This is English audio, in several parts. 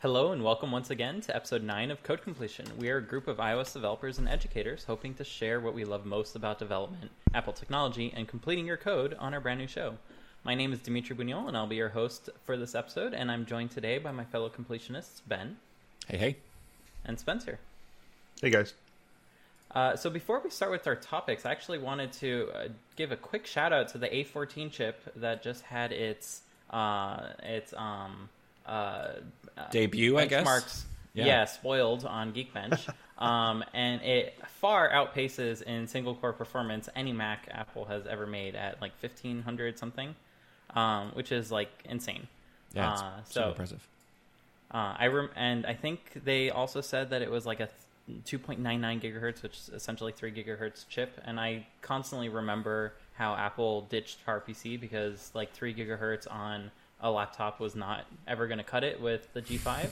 Hello and welcome once again to episode 9 of Code Completion. We are a group of iOS developers and educators hoping to share what we love most about development, Apple technology, and completing your code on our brand new show. My name is Dimitri Bouniol and I'll be your host for this episode, and I'm joined today by my fellow completionists, Ben Hey, hey. and Spencer. Hey guys. Uh, so before we start with our topics, I actually wanted to uh, give a quick shout out to the A14 chip that just had its uh, its um, uh, Debut, I guess? benchmarks, Yeah. yeah. spoiled on Geekbench, um, and it far outpaces in single core performance any Mac Apple has ever made at like fifteen hundred something, um, which is like insane. Yeah, Uh, so so impressive. uh, I rem- and I think they also said that it was like a th- 2.99 gigahertz, which is essentially three gigahertz chip. And I constantly remember how Apple ditched PowerPC because like three gigahertz on a laptop was not ever going to cut it with the G5.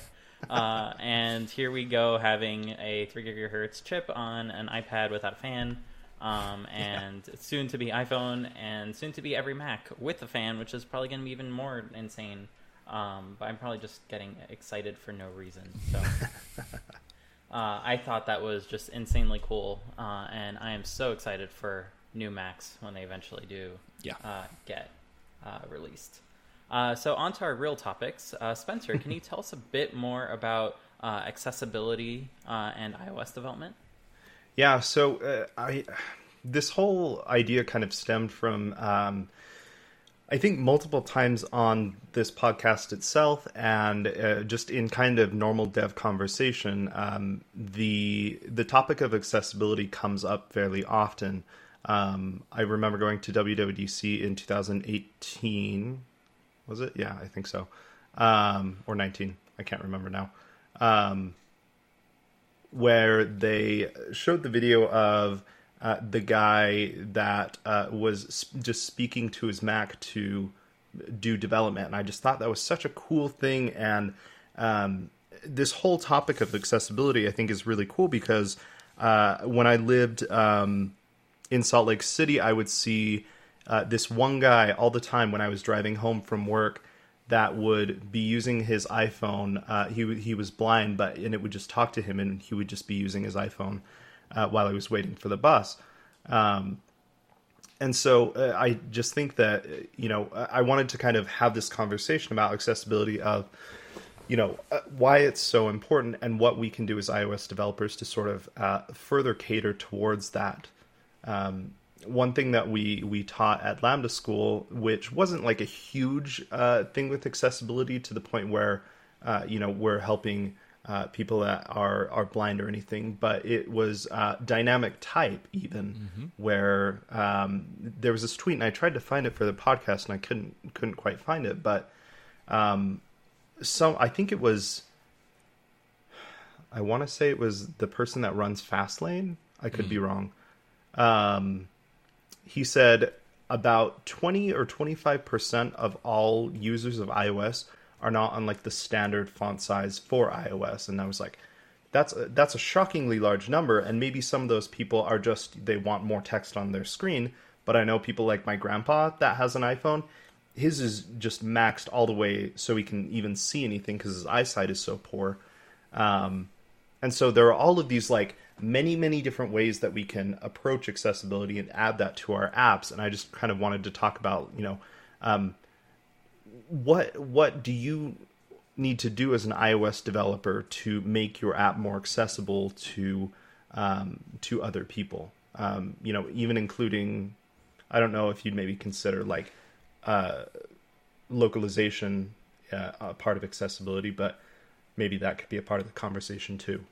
uh, and here we go having a three gigahertz chip on an iPad without a fan. Um, and soon to be iPhone and soon to be every Mac with a fan, which is probably going to be even more insane. Um, but I'm probably just getting excited for no reason. So uh, I thought that was just insanely cool, uh, and I am so excited for new Macs when they eventually do Yeah. uh, get uh, released. Uh, so on to our real topics. Uh, Spencer, can you tell us a bit more about uh, accessibility uh, and iOS development? Yeah, so uh, I this whole idea kind of stemmed from um, I think multiple times on this podcast itself, and uh, just in kind of normal dev conversation, um, the the topic of accessibility comes up fairly often. Um, I remember going to WWDC in 2018. Was it? Yeah, I think so. Um, or 19. I can't remember now. Um, where they showed the video of uh, the guy that uh, was just speaking to his Mac to do development. And I just thought that was such a cool thing. And um, this whole topic of accessibility, I think, is really cool because uh, when I lived um, in Salt Lake City, I would see uh, this one guy all the time when I was driving home from work that would be using his iPhone. Uh, he he was blind, but and it would just talk to him, and he would just be using his iPhone uh, while I was waiting for the bus. Um, and so uh, I just think that uh, you know I I wanted to kind of have this conversation about accessibility of you know uh, why it's so important and what we can do as iOS developers to sort of uh, further cater towards that. Um, one thing that we we taught at Lambda School, which wasn't like a huge uh, thing with accessibility to the point where uh, you know we're helping uh, people that are are blind or anything, but it was uh, dynamic type even, where um, there was this tweet, and I tried to find it for the podcast, and I couldn't couldn't quite find it, but um, some I think it was. I want to say it was the person that runs Fastlane. I could be wrong. Um, he said about 20 or 25% of all users of iOS are not on like the standard font size for iOS. And I was like that's a, that's a shockingly large number. And maybe some of those people are just they want more text on their screen. But I know people like my grandpa that has an iPhone his is just maxed all the way so he can even see anything cuz his eyesight is so poor. Um, and so there are all of these like many, many different ways that we can approach accessibility and add that to our apps. And I just kind of wanted to talk about, you know, um, what what do you need to do as an iOS developer to make your app more accessible to um, to other people? Um, you know, even including, I don't know if you'd maybe consider like uh, localization uh, a part of accessibility, but maybe that could be a part of the conversation too.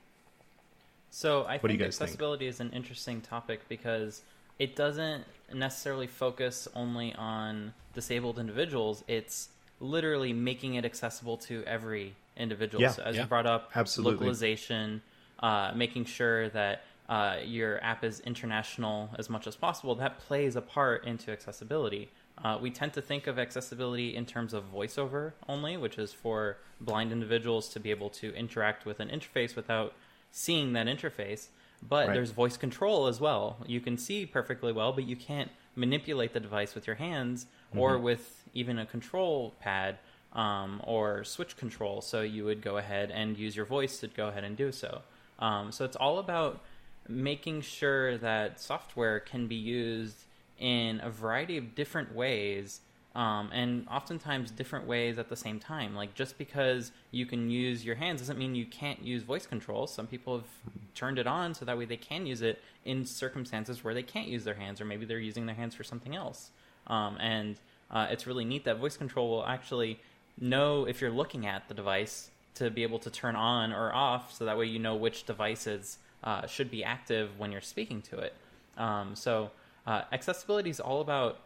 So I What think guys think? accessibility is an interesting topic because it doesn't necessarily focus only on disabled individuals. It's literally making it accessible to every individual. Yeah, so as yeah. you brought up, Absolutely. localization, uh, making sure that uh, your app is international as much as possible. That plays a part into accessibility. Uh, we tend to think of accessibility in terms of voiceover only, which is for blind individuals to be able to interact with an interface without seeing that interface. But Right. there's voice control as well. You can see perfectly well, but you can't manipulate the device with your hands or with even a control pad um, or switch control. So you would go ahead and use your voice to go ahead and do so. Um, so it's all about making sure that software can be used in a variety of different ways um, and oftentimes different ways at the same time. Like just because you can use your hands doesn't mean you can't use voice control. Some people have turned it on so that way they can use it in circumstances where they can't use their hands, or maybe they're using their hands for something else. Um, and uh, it's really neat that voice control will actually know if you're looking at the device to be able to turn on or off, so that way you know which devices uh, should be active when you're speaking to it. Um, so uh, accessibility is all about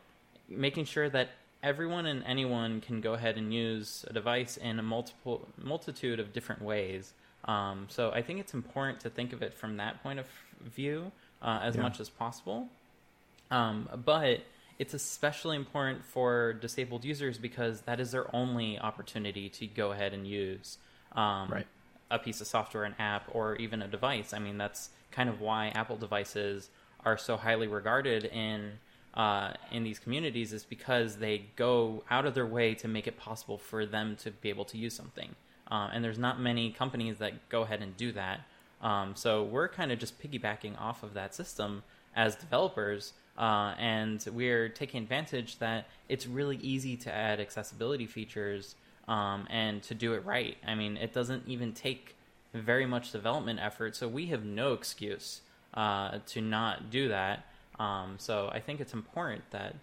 making sure that everyone and anyone can go ahead and use a device in a multiple multitude of different ways. Um, so I think it's important to think of it from that point of view uh, as Yeah. much as possible. Um, but it's especially important for disabled users because that is their only opportunity to go ahead and use um, Right. a piece of software, an app, or even a device. I mean, that's kind of why Apple devices are so highly regarded in uh, in these communities is because they go out of their way to make it possible for them to be able to use something. Um, and there's not many companies that go ahead and do that. Um, so we're kind of just piggybacking off of that system as developers, uh, and we're taking advantage that it's really easy to add accessibility features um, and to do it right. I mean, it doesn't even take very much development effort, so we have no excuse uh, to not do that. Um, so I think it's important that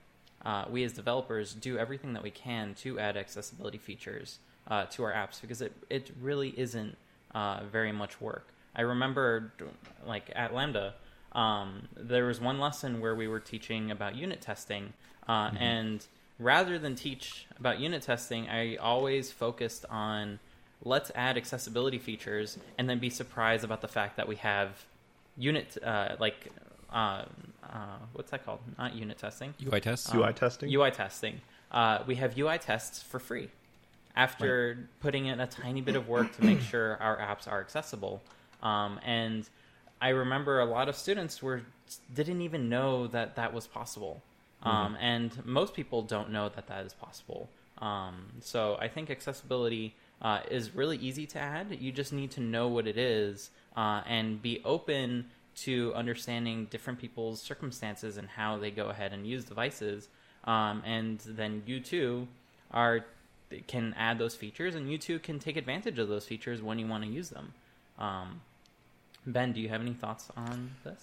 uh, we as developers do everything that we can to add accessibility features uh, to our apps because it it really isn't uh, very much work. I remember, like at Lambda, um, there was one lesson where we were teaching about unit testing, uh, and rather than teach about unit testing, I always focused on let's add accessibility features and then be surprised about the fact that we have unit uh, like uh, uh, what's that called? Not unit testing. UI tests. UI testing? UI testing. Uh, we have UI tests for free after putting in a tiny bit of work to make sure our apps are accessible. Um, and I remember a lot of students were didn't even know that that was possible. Um, And most people don't know that that is possible. Um, so I think accessibility uh, is really easy to add. You just need to know what it is uh, and be open to understanding different people's circumstances and how they go ahead and use devices. Um, and then you too are can add those features, and you too can take advantage of those features when you want to use them. Um, ben, do you have any thoughts on this?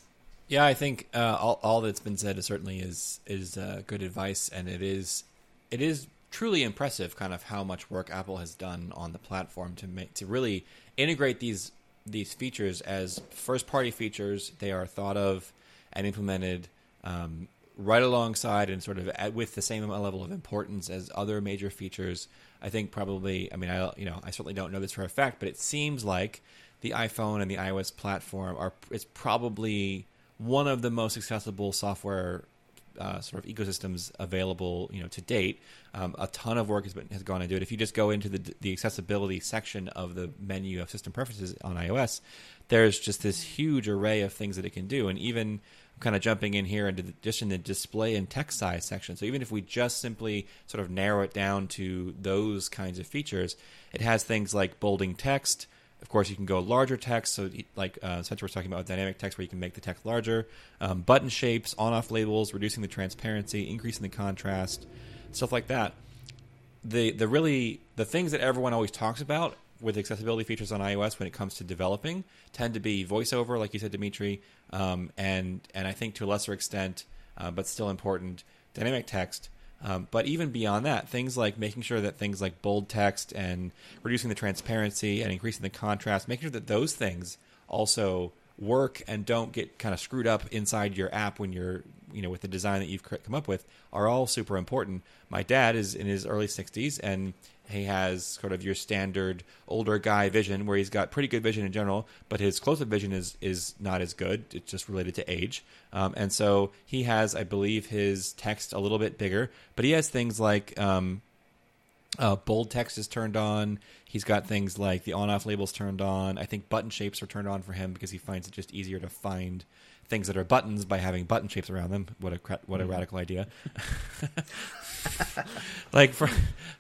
Yeah, I think uh, all, all that's been said is certainly is is uh, good advice, and it is it is truly impressive, kind of how much work Apple has done on the platform to make to really integrate these these features as first party features. They are thought of and implemented um, right alongside and sort of at, with the same level of importance as other major features. I think probably. I mean, I you know I certainly don't know this for a fact, but it seems like the iPhone and the iOS platform are it's probably one of the most accessible software uh, sort of ecosystems available, you know, to date. Um, a ton of work has been has gone into it. If you just go into the the accessibility section of the menu of system preferences on iOS, there's just this huge array of things that it can do, and even kind of jumping in here into the, just in the display and text size section. So even if we just simply sort of narrow it down to those kinds of features, it has things like bolding text. Of course, you can go larger text, so like uh, Spencer was talking about dynamic text, where you can make the text larger. Um, button shapes, on-off labels, reducing the transparency, increasing the contrast, stuff like that. The the really the things that everyone always talks about with accessibility features on iOS when it comes to developing tend to be voiceover, like you said, Dimitri, um, and and I think to a lesser extent, uh, but still important, dynamic text. Um, but even beyond that, things like making sure that things like bold text and reducing the transparency and increasing the contrast, making sure that those things also work and don't get kind of screwed up inside your app when you're, you know, with the design that you've come up with are all super important. My dad is in his early 60s and he has sort of your standard older guy vision where he's got pretty good vision in general, but his close-up vision is is not as good. It's just related to age, um, and so he has, I believe, his text a little bit bigger, but he has things like um, Uh, bold text is turned on. He's got things like the on-off labels turned on. I think button shapes are turned on for him because he finds it just easier to find things that are buttons by having button shapes around them. What a cra- what a radical idea! like for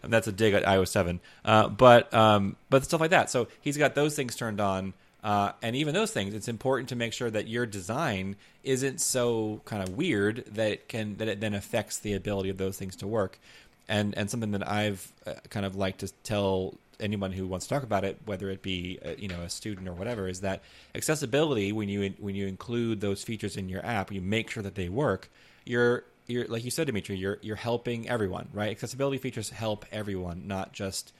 that's a dig at iOS seven, uh, but um, but stuff like that. So he's got those things turned on. Uh, and even those things, it's important to make sure that your design isn't so kind of weird that it can that it then affects the ability of those things to work. And and something that I've uh, kind of like to tell anyone who wants to talk about it, whether it be uh, you know a student or whatever, is that accessibility when you when you include those features in your app, you make sure that they work. You're you're like you said, Dimitri, you're you're helping everyone, right? Accessibility features help everyone, not just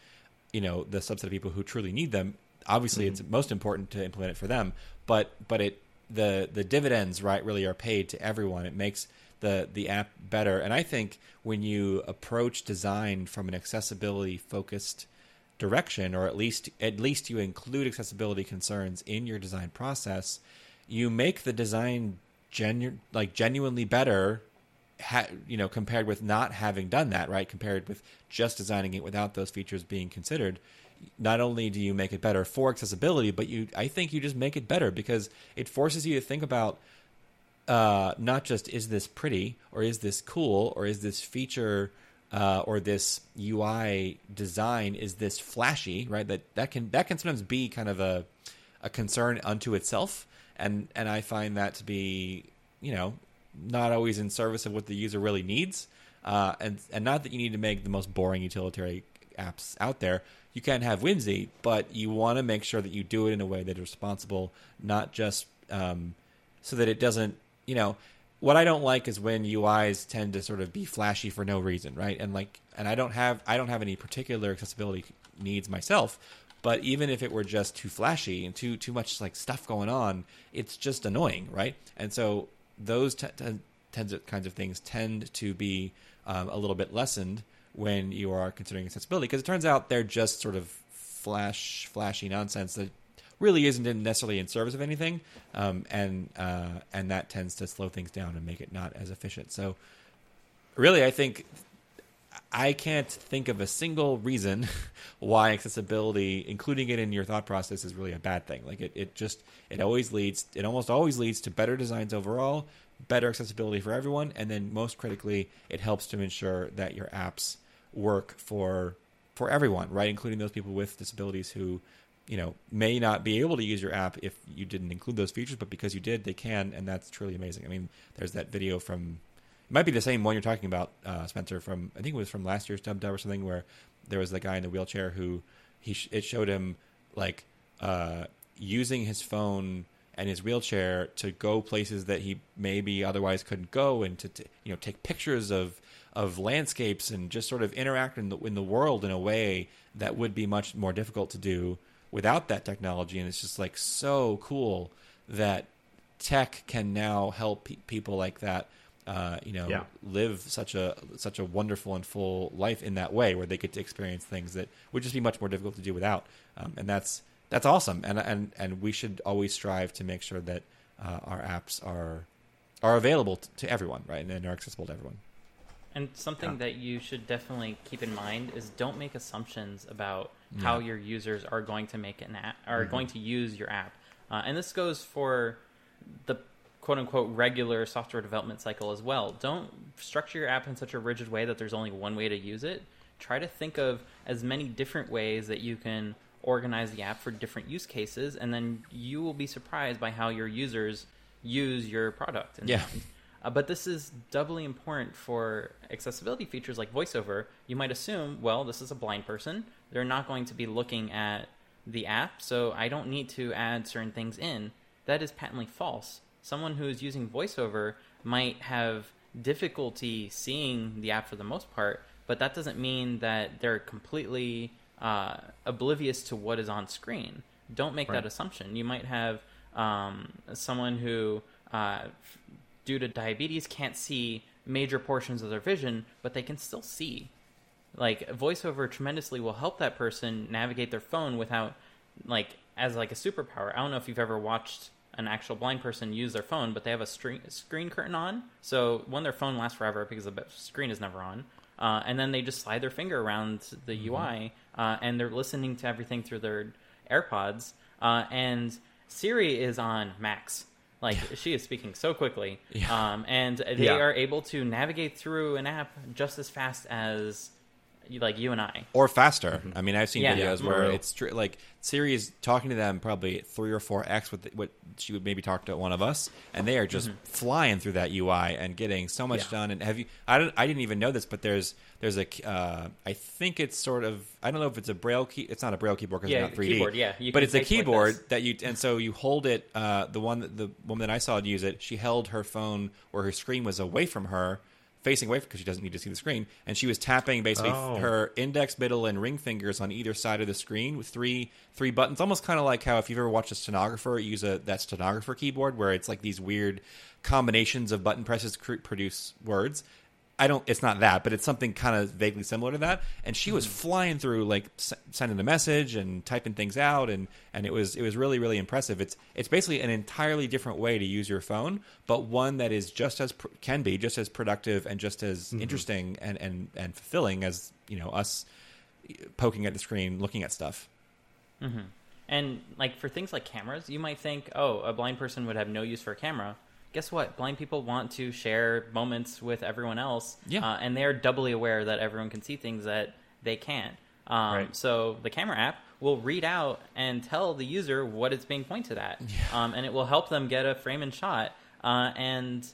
you know the subset of people who truly need them obviously mm-hmm. it's most important to implement it for them, but but it the the dividends right really are paid to everyone. It makes the the app better, and I think when you approach design from an accessibility focused direction, or at least at least you include accessibility concerns in your design process, you make the design genu- like genuinely better Ha, you know, compared with not having done that, right? Compared with just designing it without those features being considered, not only do you make it better for accessibility, but you I think you just make it better because it forces you to think about uh, not just is this pretty or is this cool or is this feature uh, or this UI design is this flashy, right? That that can that can sometimes be kind of a a concern unto itself, and and I find that to be you know not always in service of what the user really needs, uh, and and not that you need to make the most boring utilitarian apps out there, you can have whimsy, but you want to make sure that you do it in a way that is responsible, not just um, so that it doesn't, you know, what I don't like is when UIs tend to sort of be flashy for no reason, right? And like, and I don't have, I don't have any particular accessibility needs myself, but even if it were just too flashy and too too much like stuff going on, it's just annoying, right? And so those t- t- tends kinds of things tend to be um, a little bit lessened when you are considering accessibility because it turns out they're just sort of flash flashy nonsense that really isn't necessarily in service of anything, um, and uh, and that tends to slow things down and make it not as efficient. So, really, I think I can't think of a single reason why accessibility, including it in your thought process, is really a bad thing. Like it, it just it always leads, it almost always leads to better designs overall, better accessibility for everyone, and then most critically, it helps to ensure that your apps work for for everyone, right? Including those people with disabilities who, you know, may not be able to use your app if you didn't include those features, but because you did, they can, and that's truly amazing. I mean, there's that video from it might be the same one you're talking about, uh, Spencer. From I think it was from last year's Dub Dub or something, where there was the guy in the wheelchair who he sh- it showed him like uh, using his phone and his wheelchair to go places that he maybe otherwise couldn't go, and to, to you know take pictures of of landscapes and just sort of interact in the in the world in a way that would be much more difficult to do without that technology. And it's just like so cool that tech can now help pe- people like that. Uh, you know, yeah. live such a such a wonderful and full life in that way, where they get to experience things that would just be much more difficult to do without. Um, and that's that's awesome. And and and we should always strive to make sure that uh, our apps are are available to, to everyone, right, and are accessible to everyone. And something yeah. that you should definitely keep in mind is don't make assumptions about yeah. how your users are going to make an app, are mm-hmm. going to use your app. Uh, and this goes for the quote unquote regular software development cycle as well. Don't structure your app in such a rigid way that there's only one way to use it. Try to think of as many different ways that you can organize the app for different use cases, and then you will be surprised by how your users use your product. And, yeah. Uh, but this is doubly important for accessibility features like voiceover. You might assume, well, this is a blind person. They're not going to be looking at the app, so I don't need to add certain things in. That is patently false. Someone who is using voiceover might have difficulty seeing the app for the most part, but that doesn't mean that they're completely uh, oblivious to what is on screen. Don't make right. that assumption. You might have um, someone who uh, due to diabetes can't see major portions of their vision, but they can still see. Like voiceover tremendously will help that person navigate their phone without like as like a superpower. I don't know if you've ever watched an actual blind person use their phone, but they have a screen screen curtain on. So when their phone lasts forever because the screen is never on. uh, and then they just slide their finger around the Mm-hmm. UI, uh, and they're listening to everything through their AirPods. Uh, and Siri is on max. Like she is speaking so quickly, Yeah. um, and they Yeah. are able to navigate through an app just as fast as like you and I. or faster. I mean, I've seen Yeah. videos Yeah, where real. it's tr- like Siri is talking to them probably three or four x what what she would maybe talk to one of us, and they are just flying through that UI and getting so much Yeah. done. And have you? I don't. I didn't even know this, but there's there's a. Uh, I think it's sort of. I don't know if it's a braille key. It's not a braille keyboard because Yeah, it's not 3D. keyboard, yeah. You but it's a type like keyboard that you and so you hold it. Uh, the one that the woman that I saw use it, she held her phone where her screen was away from her. Facing away because she doesn't need to see the screen, and she was tapping basically Oh. her index, middle, and ring fingers on either side of the screen with three three buttons. Almost kind of like how if you've ever watched a stenographer use a that stenographer keyboard, where it's like these weird combinations of button presses cr- produce words. I don't. It's not that, but it's something kind of vaguely similar to that. And she was mm-hmm. flying through, like s- sending a message and typing things out, and and it was it was really really impressive. It's it's basically an entirely different way to use your phone, but one that is just as pr- can be just as productive and just as mm-hmm. interesting and and and fulfilling as you know us poking at the screen, looking at stuff. Mm-hmm. And like for things like cameras, you might think, oh, a blind person would have no use for a camera. Guess what? Blind people want to share moments with everyone else, Yeah. uh, and they're doubly aware that everyone can see things that they can't. Um, Right. So the camera app will read out and tell the user what it's being pointed at, um, and it will help them get a frame and shot. Uh, and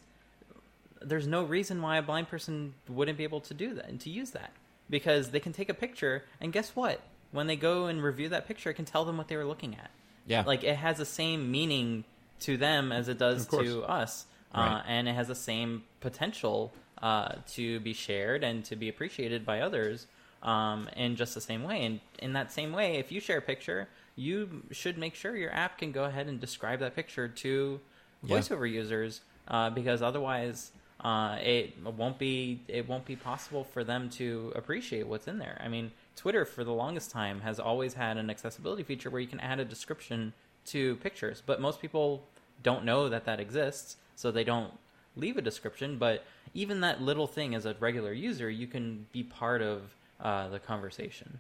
there's no reason why a blind person wouldn't be able to do that and to use that because they can take a picture and guess what when they go and review that picture it can tell them what they were looking at Yeah. like it has the same meaning to them as it does to us uh, and it has the same potential uh, to be shared and to be appreciated by others um, in just the same way and in that same way if you share a picture you should make sure your app can go ahead and describe that picture to Yeah. voiceover users uh, because otherwise uh, it won't be it won't be possible for them to appreciate what's in there. I mean, Twitter for the longest time has always had an accessibility feature where you can add a description to pictures, but most people don't know that that exists, so they don't leave a description. But even that little thing, as a regular user, you can be part of uh, the conversation.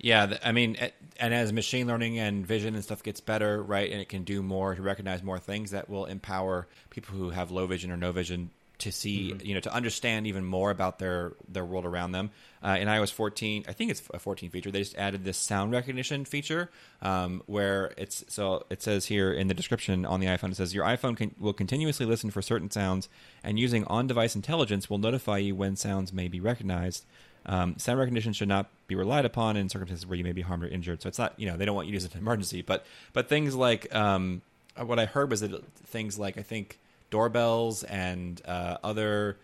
Yeah, I mean, and as machine learning and vision and stuff gets better, right, and it can do more to recognize more things, that will empower people who have low vision or no vision to see, you know, to understand even more about their their world around them. Uh, in iOS 14, I think it's a 14 feature. They just added this sound recognition feature um, where it's so it says here in the description on the iPhone, it says your iPhone can, will continuously listen for certain sounds, and using on-device intelligence will notify you when sounds may be recognized. Um, sound recognition should not be relied upon in circumstances where you may be harmed or injured. So it's not, you know, they don't want you to use it in an emergency. But but things like um, what I heard was that things like I think doorbells and uh, other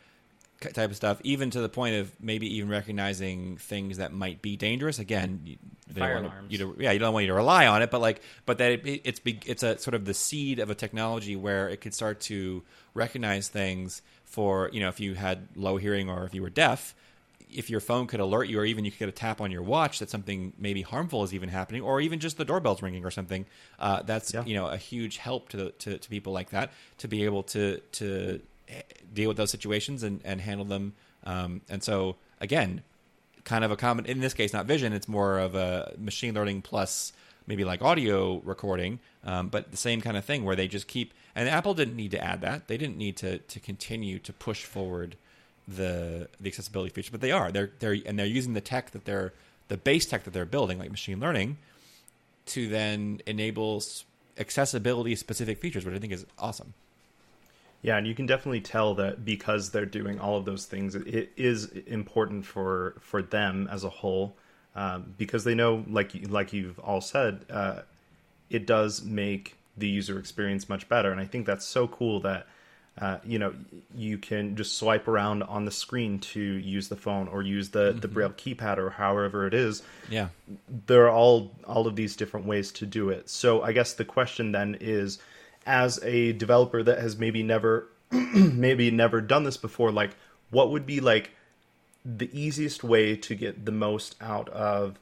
type of stuff, even to the point of maybe even recognizing things that might be dangerous. Again, you, Fire alarms. You to, yeah, you don't want you to rely on it, but like, but that it, it's it's a sort of the seed of a technology where it could start to recognize things for you know if you had low hearing or if you were deaf. If your phone could alert you, or even you could get a tap on your watch that something maybe harmful is even happening, or even just the doorbell's ringing or something, uh, that's Yeah. you know a huge help to, the, to to people like that to be able to to deal with those situations and, and handle them. Um, and so again, kind of a common in this case, not vision. It's more of a machine learning plus maybe like audio recording, um, but the same kind of thing where they just keep. And Apple didn't need to add that. They didn't need to to continue to push forward the the accessibility feature, but they are. They're they're and they're using the tech that they're the base tech that they're building, like machine learning, to then enable accessibility specific features, which I think is awesome. Yeah, and you can definitely tell that because they're doing all of those things, it is important for for them as a whole, um, because they know, like like you've all said, uh, it does make the user experience much better. And I think that's so cool that uh, you know you can just swipe around on the screen to use the phone or use the the braille keypad or however it is Yeah. there are all all of these different ways to do it. So I guess the question then is, as a developer that has maybe never maybe never done this before, like what would be like the easiest way to get the most out of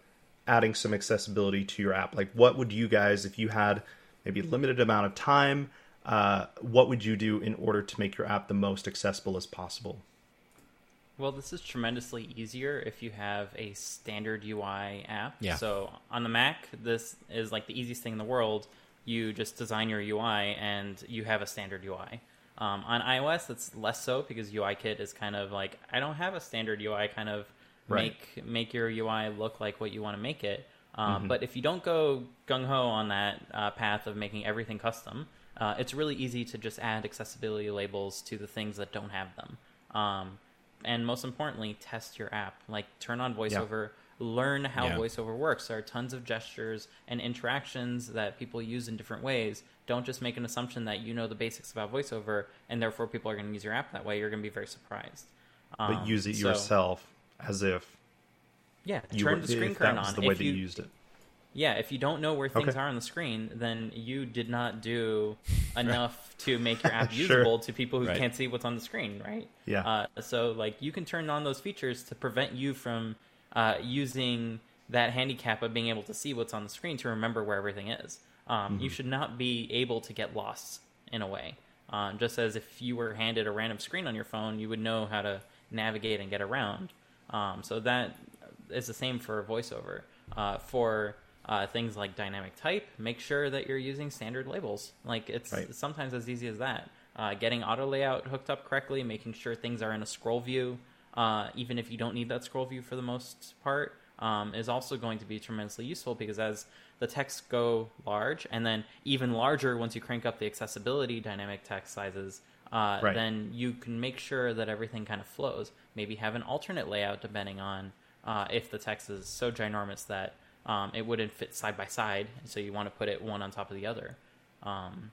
adding some accessibility to your app? Like what would you guys, if you had maybe a limited amount of time, uh, what would you do in order to make your app the most accessible as possible? Well, this is tremendously easier if you have a standard UI app. Yeah. So on the Mac, this is like the easiest thing in the world. You just design your UI and you have a standard UI. Um, on iOS, it's less so because UIKit is kind of like I don't have a standard UI. Kind of Right. make make your UI look like what you want to make it. Um, Mm-hmm. But if you don't go gung ho on that uh, path of making everything custom, uh, it's really easy to just add accessibility labels to the things that don't have them. Um, and most importantly, test your app. Like turn on VoiceOver, learn how Yeah. VoiceOver works. There are tons of gestures and interactions that people use in different ways. Don't just make an assumption that you know the basics about VoiceOver, and therefore people are going to use your app that way. You're going to be very surprised. but Um, use it so- yourself as if Yeah, you turn were, the screen curtain on. the way If that you, you used it. Yeah, if you don't know where things Okay. are on the screen, then you did not do enough to make your app Sure. usable to people who Right. can't see what's on the screen, right? Yeah. Uh, so, like, you can turn on those features to prevent you from uh, using that handicap of being able to see what's on the screen to remember where everything is. Um, You should not be able to get lost in a way. Um, just as if you were handed a random screen on your phone, you would know how to navigate and get around. Um, so that is the same for VoiceOver. Uh, for uh, things like dynamic type, make sure that you're using standard labels. Like it's Right. sometimes as easy as that. Uh, getting auto layout hooked up correctly, making sure things are in a scroll view, uh, even if you don't need that scroll view for the most part, um, is also going to be tremendously useful because as the texts go large, and then even larger once you crank up the accessibility dynamic text sizes, uh, Right. then you can make sure that everything kind of flows. Maybe have an alternate layout depending on uh, if the text is so ginormous that um, it wouldn't fit side by side, so you want to put it one on top of the other. Um,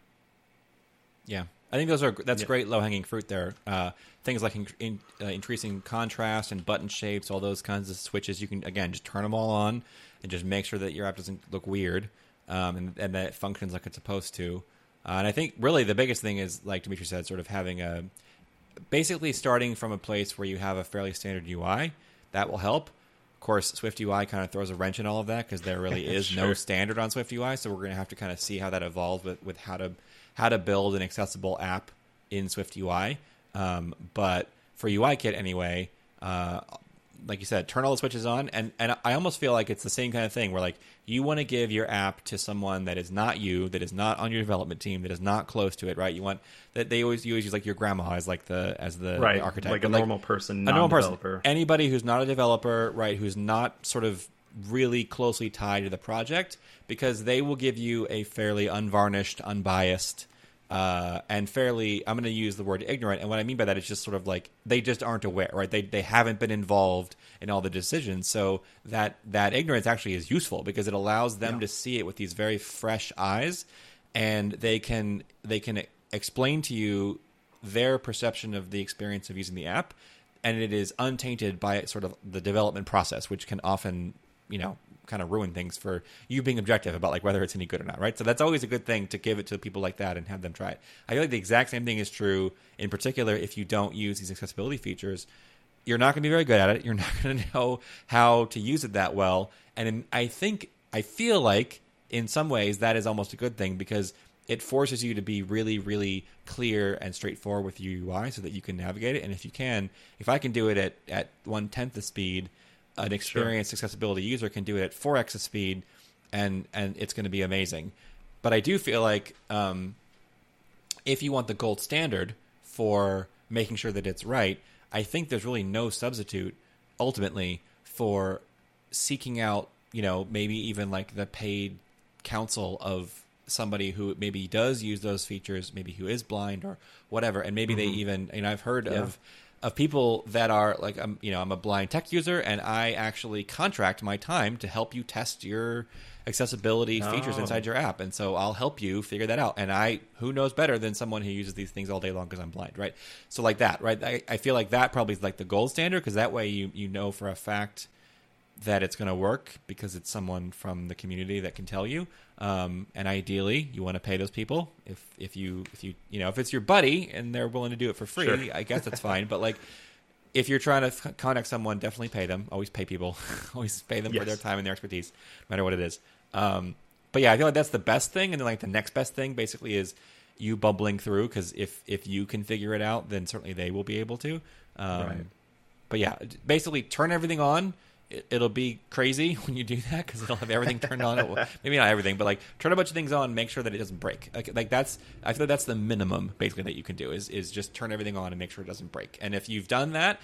Yeah, I think those are that's Yeah. great low hanging fruit there. Uh, things like in, in, uh, increasing contrast and button shapes, all those kinds of switches. You can again just turn them all on and just make sure that your app doesn't look weird um, and, and that it functions like it's supposed to. Uh, and I think really the biggest thing is like Dimitri said, sort of having a basically starting from a place where you have a fairly standard UI that will help. Of course, Swift UI kind of throws a wrench in all of that because there really is no standard on Swift UI. So we're going to have to kind of see how that evolves with, with how to how to build an accessible app in Swift UI. Um, but for UIKit anyway, uh, like you said, turn all the switches on, and and I almost feel like it's the same kind of thing where like you want to give your app to someone that is not you, that is not on your development team, that is not close to it, right? You want that they always you always use like your grandma as like the as the, right, the architect, like a but, normal person, a normal person, anybody who's not a developer, right, who's not sort of really closely tied to the project, because they will give you a fairly unvarnished, unbiased, uh, and fairly. I'm going to use the word ignorant, and what I mean by that is just sort of like they just aren't aware, right? They they haven't been involved in all the decisions, so that that ignorance actually is useful because it allows them Yeah. to see it with these very fresh eyes, and they can they can explain to you their perception of the experience of using the app and it is untainted by sort of the development process which can often you know kind of ruin things for you being objective about like whether it's any good or not right? So that's always a good thing to give it to people like that and have them try it. I feel like the exact same thing is true in particular if you don't use these accessibility features. You're not going to be very good at it. You're not going to know how to use it that well. And in, i think i feel like in some ways that is almost a good thing because it forces you to be really, really clear and straightforward with your UI so that you can navigate it. And if you can, if I can do it at, at one tenth the speed, an experienced accessibility user can do it at four x the speed, and and it's going to be amazing. But I do feel like um, if you want the gold standard for making sure that it's right, I think there's really no substitute ultimately for seeking out, you know, maybe even like the paid counsel of somebody who maybe does use those features, maybe who is blind or whatever, and maybe they even, you know, I've heard Yeah. of of people that are like, I'm, you know, I'm a blind tech user, and I actually contract my time to help you test your accessibility features inside your app, and so I'll help you figure that out. And I, who knows better than someone who uses these things all day long because I'm blind, right? So like that, right? I, I feel like that probably is like the gold standard because that way you you know for a fact that it's going to work because it's someone from the community that can tell you. Um, and ideally, you want to pay those people if if you if you you know if it's your buddy and they're willing to do it for free. Sure. I guess that's fine. But like, if you're trying to f- contact someone, definitely pay them. Always pay people. Always pay them for their time and their expertise, no matter what it is. Um, but yeah, I feel like that's the best thing. And then like the next best thing basically is you bubbling through because if if you can figure it out, then certainly they will be able to. Um, Right. but yeah, basically turn everything on. It, it'll be crazy when you do that because it'll have everything turned on. Will- Maybe not everything, but like turn a bunch of things on, make sure that it doesn't break. Like, like that's I feel like that's the minimum basically that you can do is is just turn everything on and make sure it doesn't break. And if you've done that,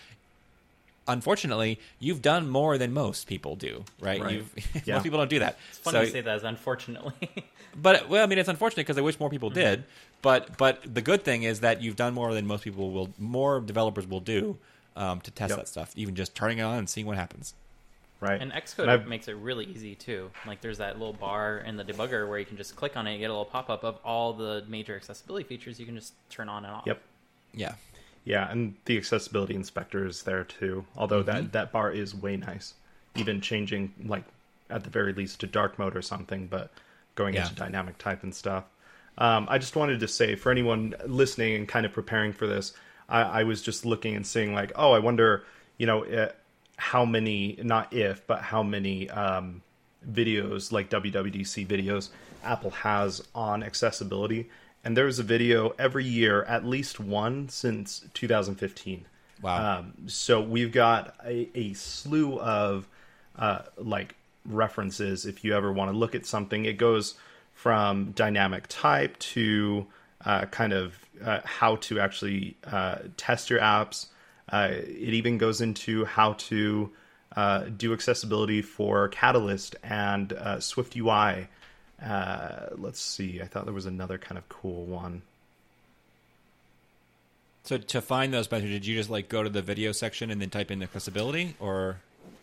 unfortunately, you've done more than most people do. Right? Right. You've, Yeah. most people don't do that. It's funny So- to say that, as unfortunately. but well, I mean, it's unfortunate because I wish more people did. But but the good thing is that you've done more than most people will. More developers will do um, to test Yep. that stuff. Even just turning it on and seeing what happens. Right. And And Xcode I've- makes it really easy too. Like there's that little bar in the debugger where you can just click on it, and get a little pop up of all the major accessibility features you can just turn on and off. Yep. Yeah. Yeah, and the accessibility inspector is there too. Although that that bar is way nice. Even changing like at the very least to dark mode or something, but going Yeah. into dynamic type and stuff. Um, I just wanted to say for anyone listening and kind of preparing for this, I, I was just looking and seeing like, oh, I wonder, you know, uh, how many not if, but how many um, videos like WWDC videos Apple has on accessibility. And there's a video every year, at least one since 2015. Wow. Um, so we've got a, a slew of uh, like references. If you ever want to look at something, it goes from dynamic type to uh, kind of uh, how to actually uh, test your apps. Uh, it even goes into how to uh, do accessibility for Catalyst and uh, Swift UI. Uh, let's see. I thought there was another kind of cool one. So to find those did you just like go to the video section and then type in accessibility, or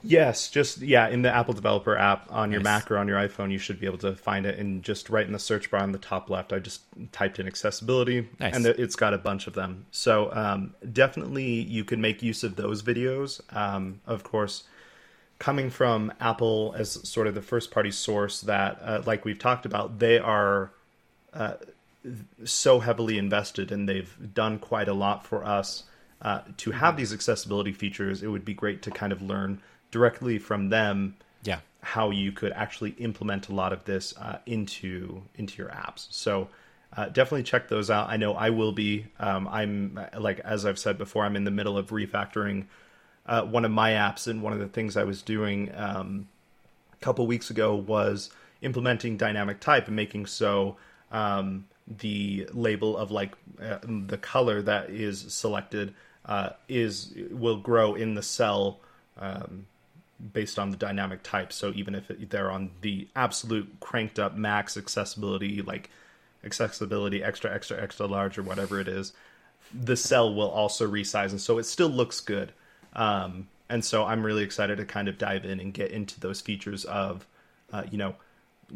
Yes, just yeah, in the Apple Developer app on your Nice. Mac or on your iPhone, you should be able to find it. And just right in the search bar on the top left, I just typed in accessibility, Nice. and it's got a bunch of them. So um, definitely, you can make use of those videos. Um, of course, coming from Apple as sort of the first party source that, uh, like we've talked about, they are uh, so heavily invested and they've done quite a lot for us uh, to have these accessibility features. It would be great to kind of learn directly from them yeah, how you could actually implement a lot of this uh, into into your apps. So uh, definitely check those out. I know I will be. Um, I'm like as I've said before, I'm in the middle of refactoring uh, one of my apps, and one of the things I was doing um, a couple weeks ago was implementing dynamic type and making so um, the label of like uh, the color that is selected uh, is will grow in the cell um, based on the dynamic type. So even if they're on the absolute cranked up max accessibility, like accessibility extra, extra, extra large or whatever it is, the cell will also resize, and so it still looks good. Um, and so I'm really excited to kind of dive in and get into those features of, uh, you know,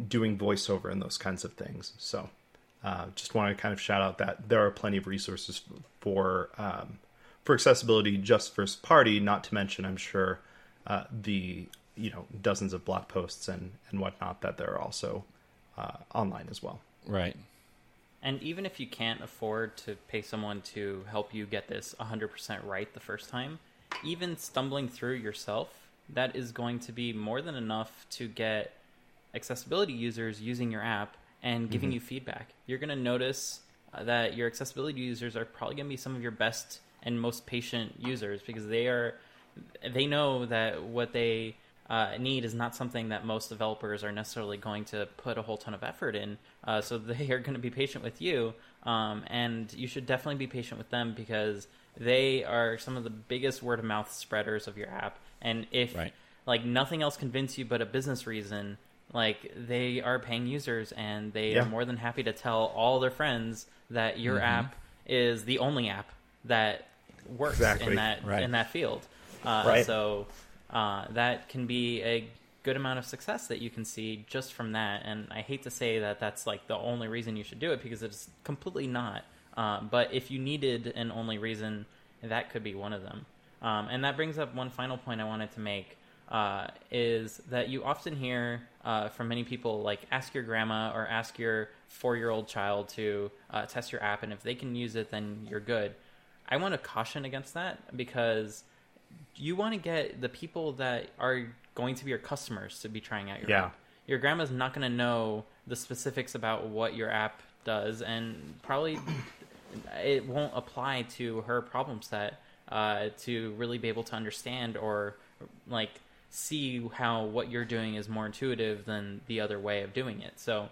doing voiceover and those kinds of things. So uh, just want to kind of shout out that there are plenty of resources for um, for accessibility just first party. Not to mention, I'm sure uh, the you know dozens of blog posts and and whatnot that there are also uh, online as well. right. And even if you can't afford to pay someone to help you get this 100% right the first time, even stumbling through yourself, that is going to be more than enough to get accessibility users using your app and giving you feedback. You're going to notice uh, that your accessibility users are probably going to be some of your best and most patient users because they are they know that what they uh, need is not something that most developers are necessarily going to put a whole ton of effort in. Uh, so they are going to be patient with you, um, and you should definitely be patient with them because they are some of the biggest word of mouth spreaders of your app. And if Right. like nothing else convinces you but a business reason, like they are paying users and they Yeah. are more than happy to tell all their friends that your app is the only app that works Exactly. in that Right. in that field. Uh, Right. So uh, that can be a good amount of success that you can see just from that. And I hate to say that that's like the only reason you should do it because it's completely not. Uh, but if you needed an only reason, that could be one of them. Um, and that brings up one final point I wanted to make uh, is that you often hear uh, from many people like ask your grandma or ask your four year old child to uh, test your app, and if they can use it, then you're good. I want to caution against that because you want to get the people that are going to be your customers to be trying out your Yeah. app. Your grandma's not going to know the specifics about what your app does, and probably it won't apply to her problem set. uh, to really be able to understand or like see how what you're doing is more intuitive than the other way of doing it. So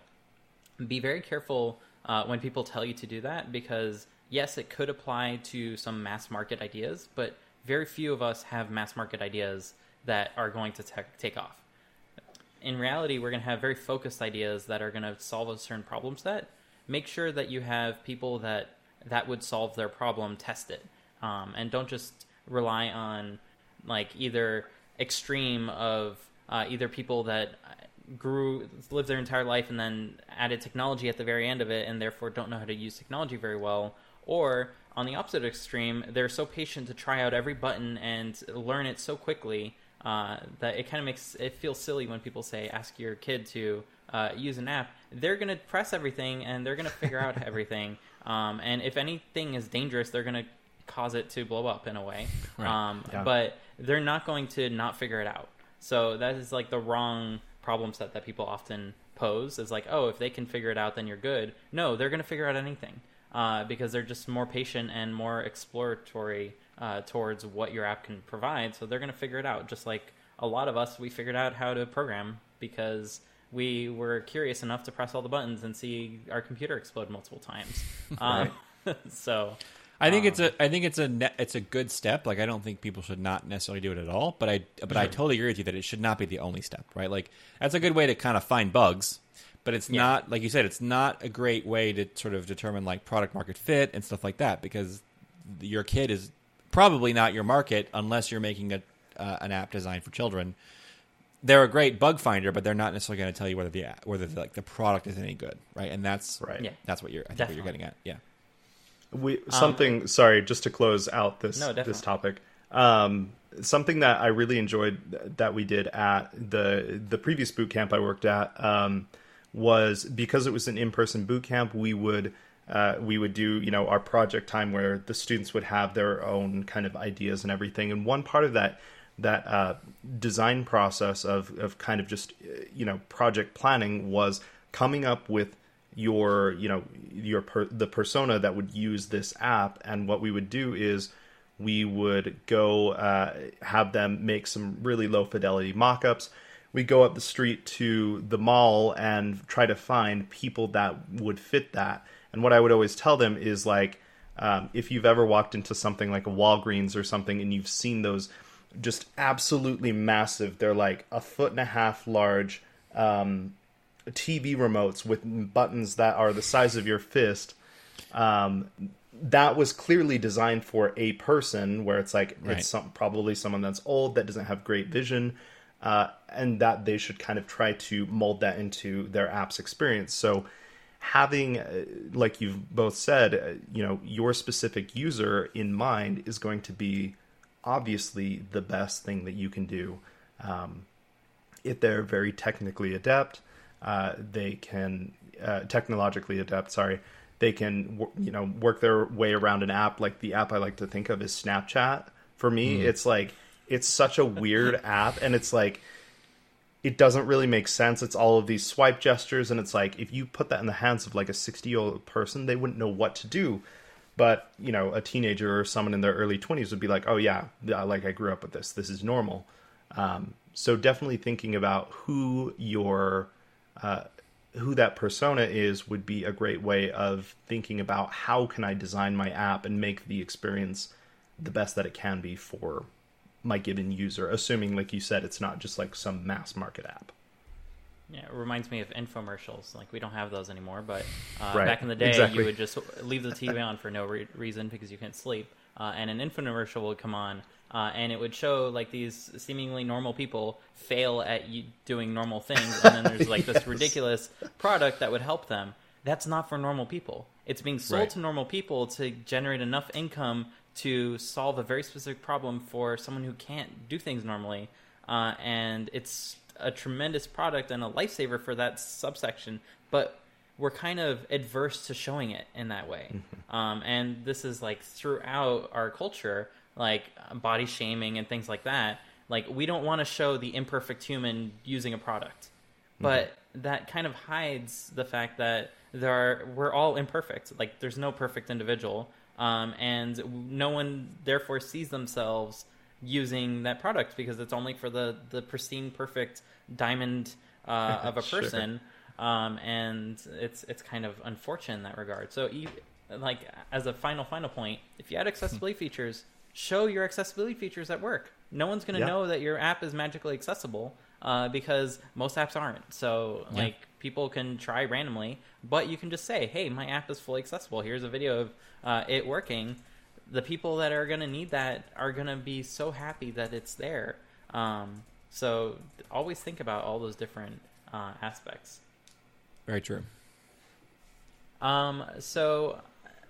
be very careful uh, when people tell you to do that because yes, it could apply to some mass market ideas, but very few of us have mass market ideas that are going to te- take off. In reality, we're going to have very focused ideas that are going to solve a certain problem set. Make sure that you have people that that would solve their problem test it, um, and don't just rely on like either extreme of uh, either people that grew lived their entire life and then added technology at the very end of it and therefore don't know how to use technology very well or on the opposite extreme they're so patient to try out every button and learn it so quickly uh, that it kind of makes it feel silly when people say ask your kid to uh, use an app they're going to press everything and they're going to figure out everything um, and if anything is dangerous they're going to cause it to blow up in a way Right. um, Yeah. but they're not going to not figure it out so that is like the wrong problem set that people often pose is like, oh, if they can figure it out, then you're good. No, they're going to figure out anything uh, because they're just more patient and more exploratory uh, towards what your app can provide. So they're going to figure it out. Just like a lot of us, we figured out how to program because we were curious enough to press all the buttons and see our computer explode multiple times. Um, so I think it's a I think it's a ne- it's a good step. Like I don't think people should not necessarily do it at all, but I but I totally agree with you that it should not be the only step, right? Like that's a good way to kind of find bugs, but it's Yeah. not like you said it's not a great way to sort of determine like product market fit and stuff like that because your kid is probably not your market unless you're making a uh, an app designed for children. They're a great bug finder, but they're not necessarily going to tell you whether the whether the, like the product is any good, right? And that's Right. Yeah. that's what you're I think what you're getting at. Yeah. We something. sorry, just to close out this No, this topic. Um, something that I really enjoyed that we did at the the previous boot camp I worked at um, was because it was an in person boot camp. We would uh, we would do you know our project time where the students would have their own kind of ideas and everything. And one part of that that uh, design process of of kind of just uh, you know project planning was coming up with your you know your per, the persona that would use this app and what we would do is we would go uh, have them make some really low fidelity mock-ups we go up the street to the mall and try to find people that would fit that and what i would always tell them is like um, if you've ever walked into something like a walgreens or something and you've seen those just absolutely massive they're like a foot and a half large um, TV remotes with buttons that are the size of your fist. Um, that was clearly designed for a person, where it's like Right. it's some, probably someone that's old that doesn't have great vision, uh, and that they should kind of try to mold that into their app's experience. So having uh, like you've both said uh, you know your specific user in mind is going to be obviously the best thing that you can do um, if they're very technically adept, uh, they can uh, technologically adept. Sorry, they can you know work their way around an app. Like the app I like to think of is Snapchat. For me, it's like it's such a weird app, and it's like it doesn't really make sense. It's all of these swipe gestures, and it's like if you put that in the hands of like a sixty year old person, they wouldn't know what to do. But you know, a teenager or someone in their early twenties would be like, "Oh yeah, yeah, like I grew up with this. This is normal." Um, so definitely thinking about who your uh, who that persona is would be a great way of thinking about how can I design my app and make the experience the best that it can be for my given user. Assuming, like you said, it's not just like some mass market app. Yeah, it reminds me of infomercials. Like we don't have those anymore, but uh, Right, back in the day, exactly. you would just leave the TV on for no re- reason because you couldn't sleep, uh, and an infomercial would come on, uh, and it would show like these seemingly normal people fail at doing normal things, and then there's like this ridiculous product that would help them. That's not for normal people. It's being sold Right. to normal people to generate enough income to solve a very specific problem for someone who can't do things normally. Uh, and it's a tremendous product and a lifesaver for that subsection. But we're kind of adverse to showing it in that way. Um, and this is like throughout our culture, like body shaming and things like that. Like we don't want to show the imperfect human using a product but that kind of hides the fact that there are we're all imperfect like there's no perfect individual um, and no one therefore sees themselves using that product because it's only for the the pristine, perfect diamond uh, of a Sure. person, um, and it's it's kind of unfortunate in that regard. So, you, like as a final final point, if you add accessibility features, show your accessibility features at work. No one's going to Yeah. know that your app is magically accessible uh, because most apps aren't. So, Yeah. like people can try randomly, but you can just say, "Hey, my app is fully accessible. Here's a video of uh, it working." The people that are going to need that are going to be so happy that it's there. Um, so always think about all those different uh, aspects. Very true. Um, so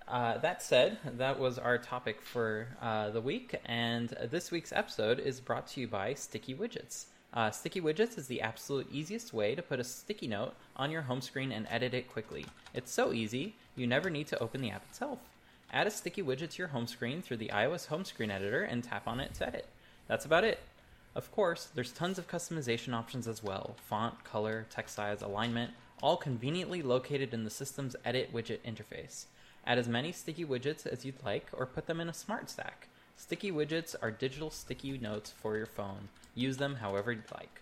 uh, that said, that was our topic for uh, the week, and this week's episode is brought to you by Sticky Widgets. Uh, Sticky Widgets is the absolute easiest way to put a sticky note on your home screen and edit it quickly. It's so easy, you never need to open the app itself. Add a sticky widget to your home screen through the iOS home screen editor and tap on it to edit. That's about it. Of course, there's tons of customization options as well font, color, text size, alignment, all conveniently located in the system's edit widget interface. Add as many sticky widgets as you'd like or put them in a smart stack. Sticky widgets are digital sticky notes for your phone. Use them however you'd like.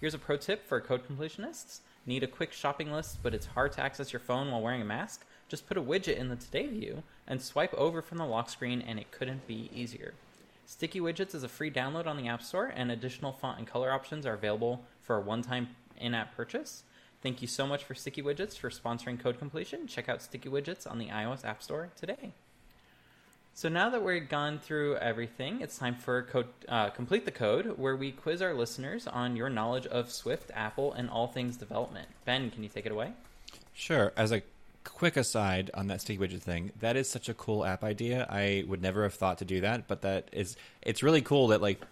Here's a pro tip for code completionists. Need a quick shopping list, but it's hard to access your phone while wearing a mask? Just put a widget in the Today view and swipe over from the lock screen, and it couldn't be easier. Sticky Widgets is a free download on the App Store, and additional font and color options are available for a one time in app purchase. Thank you so much for Sticky Widgets for sponsoring Code Completion. Check out Sticky Widgets on the iOS App Store today. So now that we've gone through everything, it's time for code, uh, Complete the Code, where we quiz our listeners on your knowledge of Swift, Apple, and all things development. Ben, can you take it away? Sure. As a quick aside on that sticky widget thing, that is such a cool app idea. I would never have thought to do that, but that is it's really cool that like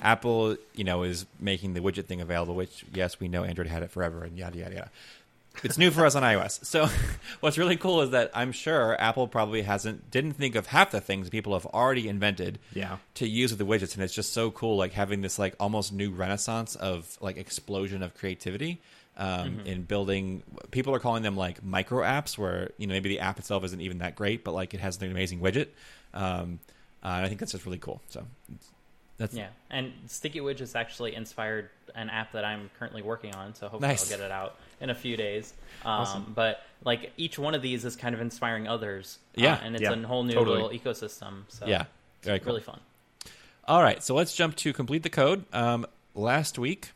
Apple, you know, is making the widget thing available. Which yes, we know Android had it forever, and yada yada yada. It's new for us on iOS. So what's really cool is that I'm sure Apple probably hasn't didn't think of half the things people have already invented Yeah. to use with the widgets and it's just so cool like having this like almost new renaissance of like explosion of creativity um, in building people are calling them like micro apps where you know maybe the app itself isn't even that great but like it has an amazing widget um, uh, and i think that's just really cool so that's Yeah, and Sticky Widgets actually inspired an app that I'm currently working on, so hopefully Nice. I'll get it out in a few days. Um, Awesome. But like each one of these is kind of inspiring others. uh, Yeah. and it's Yeah, a whole new totally. little ecosystem. So yeah very cool really fun. All right, so let's jump to complete the code. Um, last week,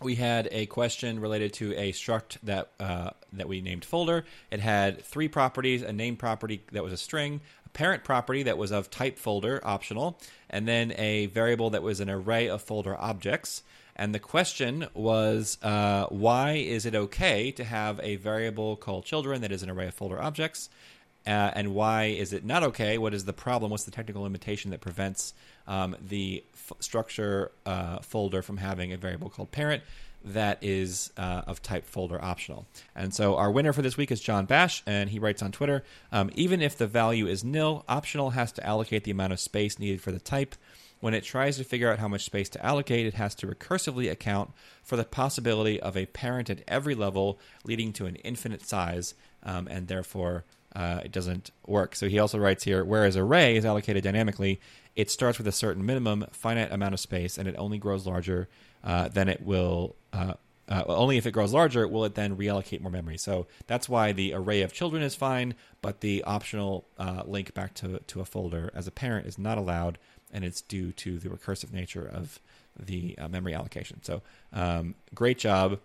we had a question related to a struct that uh, that we named folder. It had three properties: a name property that was a string, parent property that was of type folder, optional, and then a variable that was an array of folder objects. And the question was, uh, why is it okay to have a variable called children that is an array of folder objects? Uh, and why is it not okay? What is the problem? What's the technical limitation that prevents um, the f- structure uh, folder from having a variable called parent that is uh, of type folder optional? And so our winner for this week is John Bash, and he writes on Twitter um, even if the value is nil, optional has to allocate the amount of space needed for the type. When it tries to figure out how much space to allocate, it has to recursively account for the possibility of a parent at every level, leading to an infinite size, um, and therefore uh, it doesn't work. So he also writes here whereas array is allocated dynamically, it starts with a certain minimum finite amount of space, and it only grows larger uh, than it will. Uh, uh, only if it grows larger will it then reallocate more memory. So that's why the array of children is fine, but the optional uh, link back to to a folder as a parent is not allowed, and it's due to the recursive nature of the uh, memory allocation. So um, great job.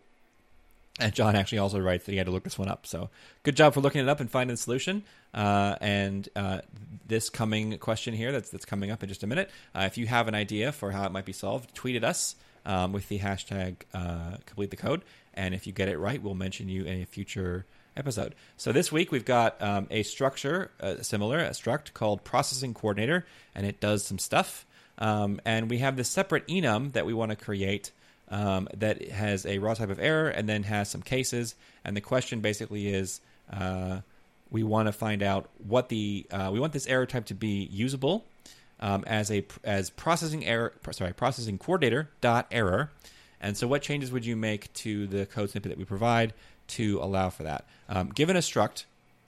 And John actually also writes that he had to look this one up. So good job for looking it up and finding the solution. Uh, and uh, this coming question here that's that's coming up in just a minute. Uh, if you have an idea for how it might be solved, tweet at us um, with the hashtag uh, complete the code. And if you get it right, we'll mention you in a future episode. So this week we've got um, a structure uh, similar, a struct called processing coordinator, and it does some stuff. Um, and we have this separate enum that we want to create um, that has a raw type of error and then has some cases. And the question basically is uh, we want to find out what the uh, we want this error type to be usable um, as a as processing error sorry processing coordinator dot error. And so, what changes would you make to the code snippet that we provide to allow for that? Um, given a struct,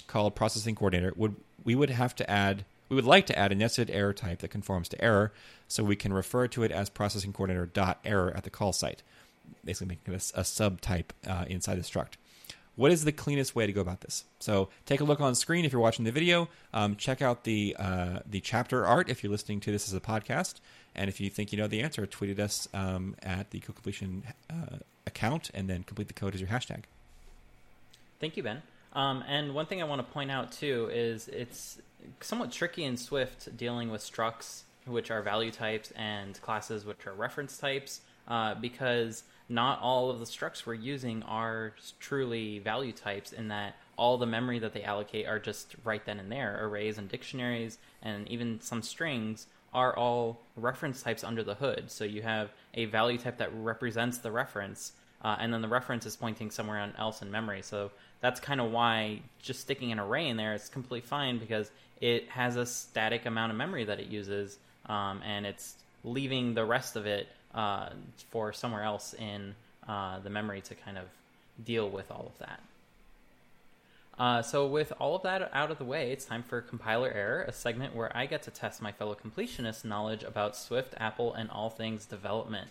called processing coordinator, would we would have to add we would like to add a nested error type that conforms to error, so we can refer to it as processing coordinator dot error at the call site, basically making it a, a subtype uh, inside the struct. What is the cleanest way to go about this? So take a look on screen if you're watching the video. Um, check out the uh, the chapter art if you're listening to this as a podcast, and if you think you know the answer, tweet at us um, at the code completion uh, account, and then complete the code as your hashtag. Thank you, Ben. Um, and one thing I want to point out too is it's somewhat tricky in Swift dealing with structs, which are value types, and classes, which are reference types, uh, because not all of the structs we're using are truly value types in that all the memory that they allocate are just right then and there. Arrays and dictionaries, and even some strings are all reference types under the hood. So you have a value type that represents the reference, uh, and then the reference is pointing somewhere else in memory. So that's kind of why just sticking an array in there is completely fine because it has a static amount of memory that it uses, um, and it's leaving the rest of it uh, for somewhere else in uh, the memory to kind of deal with all of that. Uh, so with all of that out of the way, it's time for compiler error, a segment where I get to test my fellow completionists' knowledge about Swift, Apple, and all things development.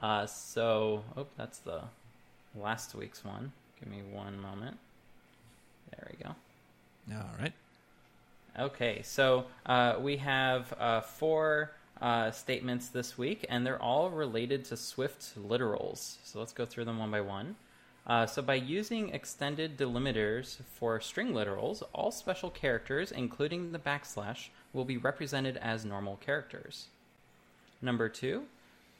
Uh, so, oh, that's the last week's one. Give me one moment. There we go. All right. Okay, so uh, we have uh, four uh, statements this week, and they're all related to Swift literals. So let's go through them one by one. Uh, so by using extended delimiters for string literals, all special characters, including the backslash, will be represented as normal characters. Number two,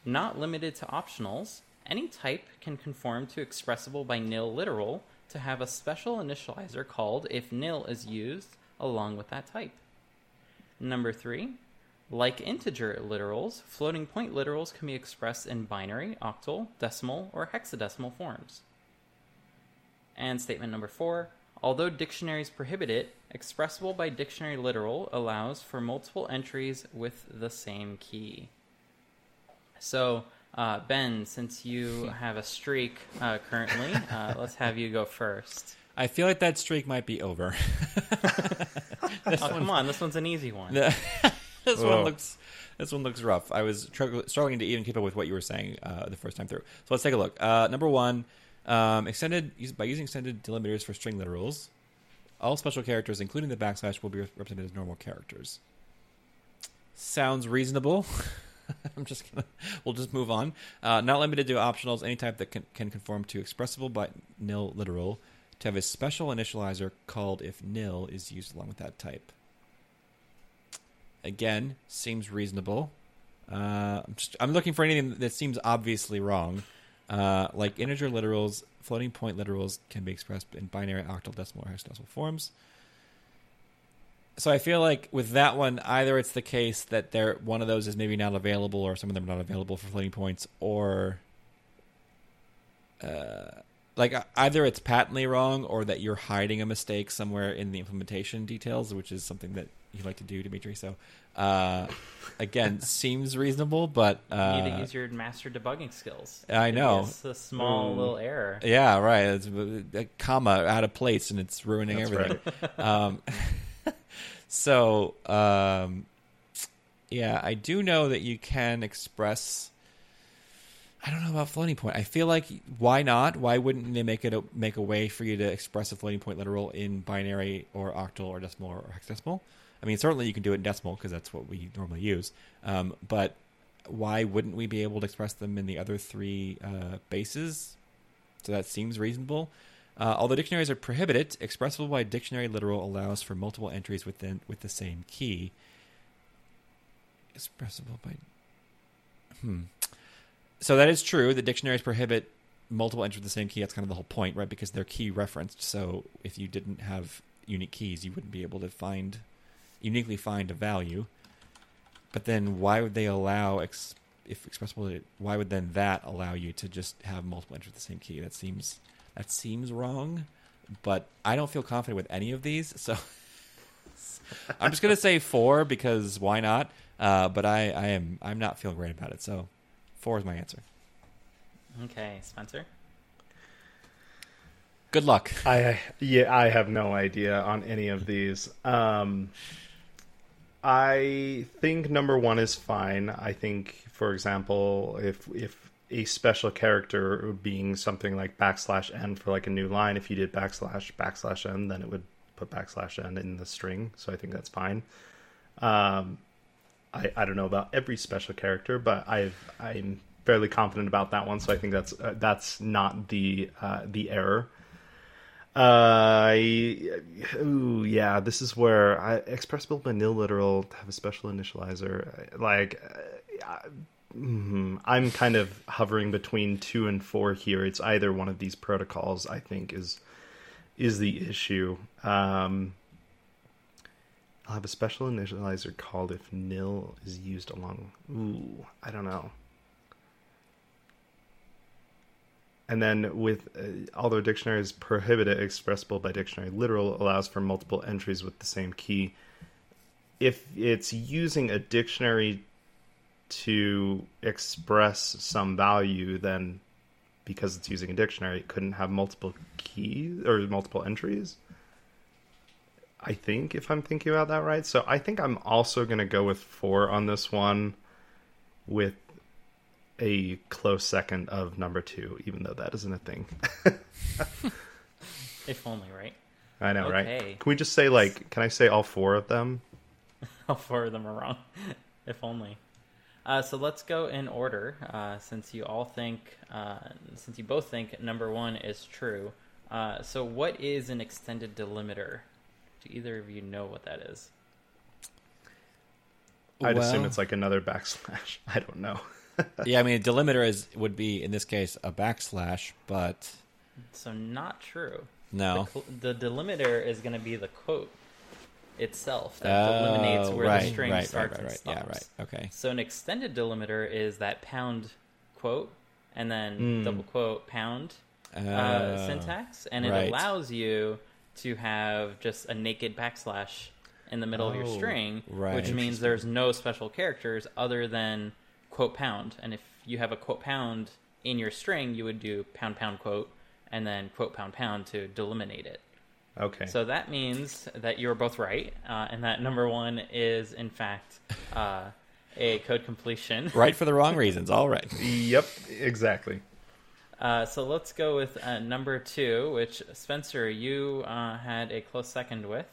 not limited to optionals, any type can conform to expressible by nil literal to have a special initializer called if nil is used along with that type. Number three, like integer literals, floating point literals can be expressed in binary, octal, decimal, or hexadecimal forms. And statement number four, although dictionaries prohibit it, expressible by dictionary literal allows for multiple entries with the same key. So, uh, Ben, since you have a streak uh, currently, uh, let's have you go first. I feel like that streak might be over. oh, come on, this one's an easy one. this Whoa. one looks this one looks rough. I was strugg- struggling to even keep up with what you were saying uh, the first time through. So let's take a look. Uh, number one, um, extended by using extended delimiters for string literals, all special characters, including the backslash, will be represented as normal characters. Sounds reasonable. I'm just gonna. We'll just move on. Uh, not limited to optionals. Any type that can, can conform to expressible by nil literal. To have a special initializer called if nil is used along with that type. Again, seems reasonable. Uh, I'm, just, I'm looking for anything that seems obviously wrong. Uh, like integer literals, floating point literals can be expressed in binary, octal, decimal, or hexadecimal forms. So I feel like with that one, either it's the case that there one of those is maybe not available, or some of them are not available for floating points, or uh, like uh, either it's patently wrong, or that you're hiding a mistake somewhere in the implementation details, which is something that you like to do, Dimitri. So uh, again, seems reasonable, but uh, you need to use your master debugging skills. I know. It's a small Ooh. little error. Yeah, right. It's a, a comma out of place, and it's ruining That's everything. Um, so, um, yeah, I do know that you can express. I don't know about floating point. I feel like why not? Why wouldn't they make it a, make a way for you to express a floating point literal in binary or octal or decimal or hexadecimal? I mean, certainly you can do it in decimal because that's what we normally use. Um, but why wouldn't we be able to express them in the other three uh, bases? So that seems reasonable. Uh, although dictionaries are prohibited, expressible by dictionary literal allows for multiple entries within with the same key. Expressible by hmm. So that is true. The dictionaries prohibit multiple entries with the same key. That's kind of the whole point, right? Because they're key referenced. So if you didn't have unique keys, you wouldn't be able to find uniquely find a value. But then why would they allow ex- if expressible? Why would then that allow you to just have multiple entries with the same key? That seems that seems wrong. But I don't feel confident with any of these, so I'm just gonna say four because why not? Uh, but I, I am I'm not feeling great about it, so four is my answer. Okay, Spencer. Good luck. I yeah, I have no idea on any of these. Um, I think number one is fine. I think, for example, if if a special character being something like backslash n for like a new line, if you did backslash backslash n, then it would put backslash n in the string. So I think that's fine. Um, I I don't know about every special character, but I've I'm fairly confident about that one. So I think that's uh, that's not the uh, the error. Uh, ooh, yeah, this is where I, expressible nil literal have a special initializer. Like, uh, mm, I'm kind of hovering between two and four here. It's either one of these protocols. I think is is the issue. Um, I'll have a special initializer called if nil is used along. Ooh, I don't know. And then with uh, although dictionary is prohibited, expressible by dictionary literal allows for multiple entries with the same key. If it's using a dictionary to express some value, then because it's using a dictionary, it couldn't have multiple keys or multiple entries. I think if I'm thinking about that right. So I think I'm also going to go with four on this one with a close second of number two, even though that isn't a thing. if only, right? I know, Okay. right? Can we just say like? Can I say all four of them? All four of them are wrong. if only. Uh, so let's go in order, uh, since you all think, uh, since you both think number one is true. Uh, so, what is an extended delimiter? Do either of you know what that is? I'd assume it's like another backslash. I don't know. yeah, I mean, a delimiter is would be in this case a backslash, but So, not true. no. The, the delimiter is going to be the quote itself that Oh, delimitates where right, the string right, starts right, and right, stops. Yeah, right. Okay. So an extended delimiter is that pound quote and then Mm. double quote pound uh, Uh, syntax, and it right. allows you to have just a naked backslash in the middle of your Oh, string, right. which means there's no special characters other than quote pound. And if you have a quote pound in your string, you would do pound pound quote and then quote pound pound to delimitate it. Okay. So that means that you're both right, uh, and that number one is in fact uh, a code completion. Right for the wrong reasons. All right. Yep. Exactly. Uh, so let's go with uh, number two, which Spencer, you uh, had a close second with.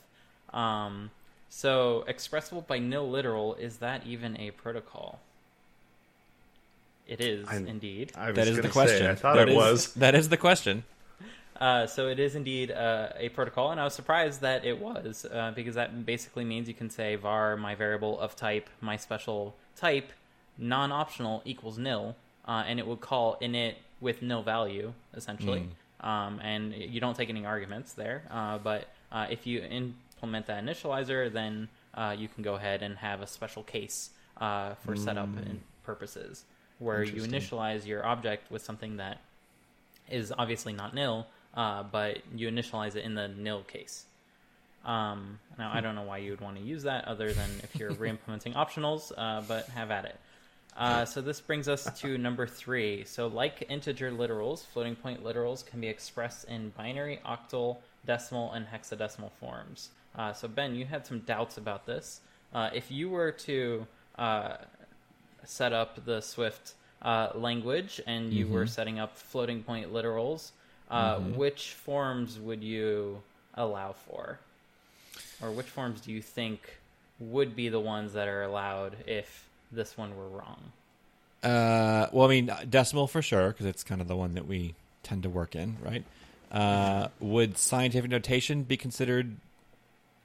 Um, so expressible by nil literal is that even a protocol? It is I'm- indeed. I was That is the question. Say, I thought That it is- was. That is the question. Uh, so it is indeed uh, a protocol, and I was surprised that it was uh, because that basically means you can say var my variable of type my special type non-optional equals nil, uh, and it would call init with no value essentially, um, and you don't take any arguments there. Uh, but uh, if you implement that initializer, then uh, you can go ahead and have a special case uh, for setup and purposes where you initialize your object with something that is obviously not nil, uh, but you initialize it in the nil case. Um, now, I don't know why you would want to use that other than if you're re-implementing optionals, uh, but have at it. Uh, so this brings us to number three. So like integer literals, floating point literals can be expressed in binary, octal, decimal, and hexadecimal forms. Uh, so Ben, you had some doubts about this. Uh, if you were to uh, set up the Swift uh, language and you were setting up floating point literals, uh, which forms would you allow for? Or which forms do you think would be the ones that are allowed if this one were wrong? Uh, well, I mean, decimal for sure, because it's kind of the one that we tend to work in, right? Uh, would scientific notation be considered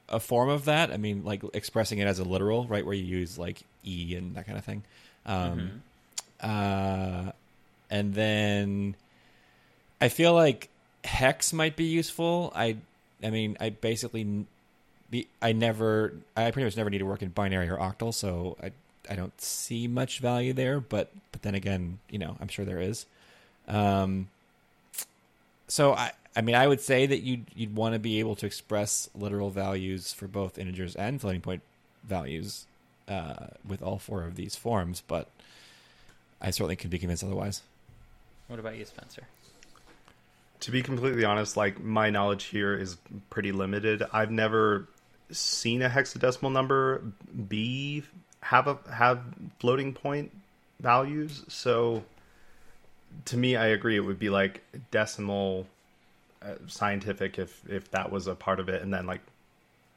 a form of that? I mean, like expressing it as a literal, right, where you use like e and that kind of thing. Um, uh, and then I feel like hex might be useful. I, I mean, I basically, I never, I pretty much never need to work in binary or octal, so I, I don't see much value there. But, but then again, you know, I'm sure there is. Um, so I, I mean, I would say that you'd you'd want to be able to express literal values for both integers and floating point values uh, with all four of these forms, but I certainly could be convinced otherwise. What about you, Spencer? to be completely honest, like my knowledge here is pretty limited. I've never seen a hexadecimal number be have a have floating point values. So to me, I agree. It would be like decimal uh, scientific if if that was a part of it, and then like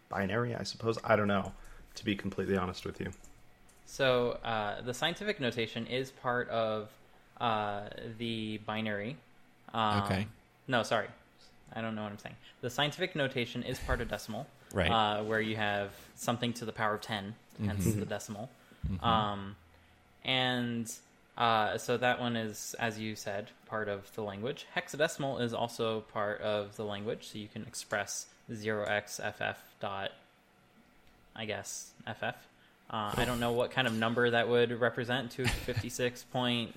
binary. I suppose I don't know. To be completely honest with you. So uh, the scientific notation is part of uh, the binary. Um, Okay. No, sorry, I don't know what I'm saying. The scientific notation is part of decimal, Right. Uh, where you have something to the power of ten, hence the decimal. Um, and uh, so that one is, as you said, part of the language. Hexadecimal is also part of the language, so you can express zero x ff dot, I guess ff. Uh, I don't know what kind of number that would represent to fifty six point,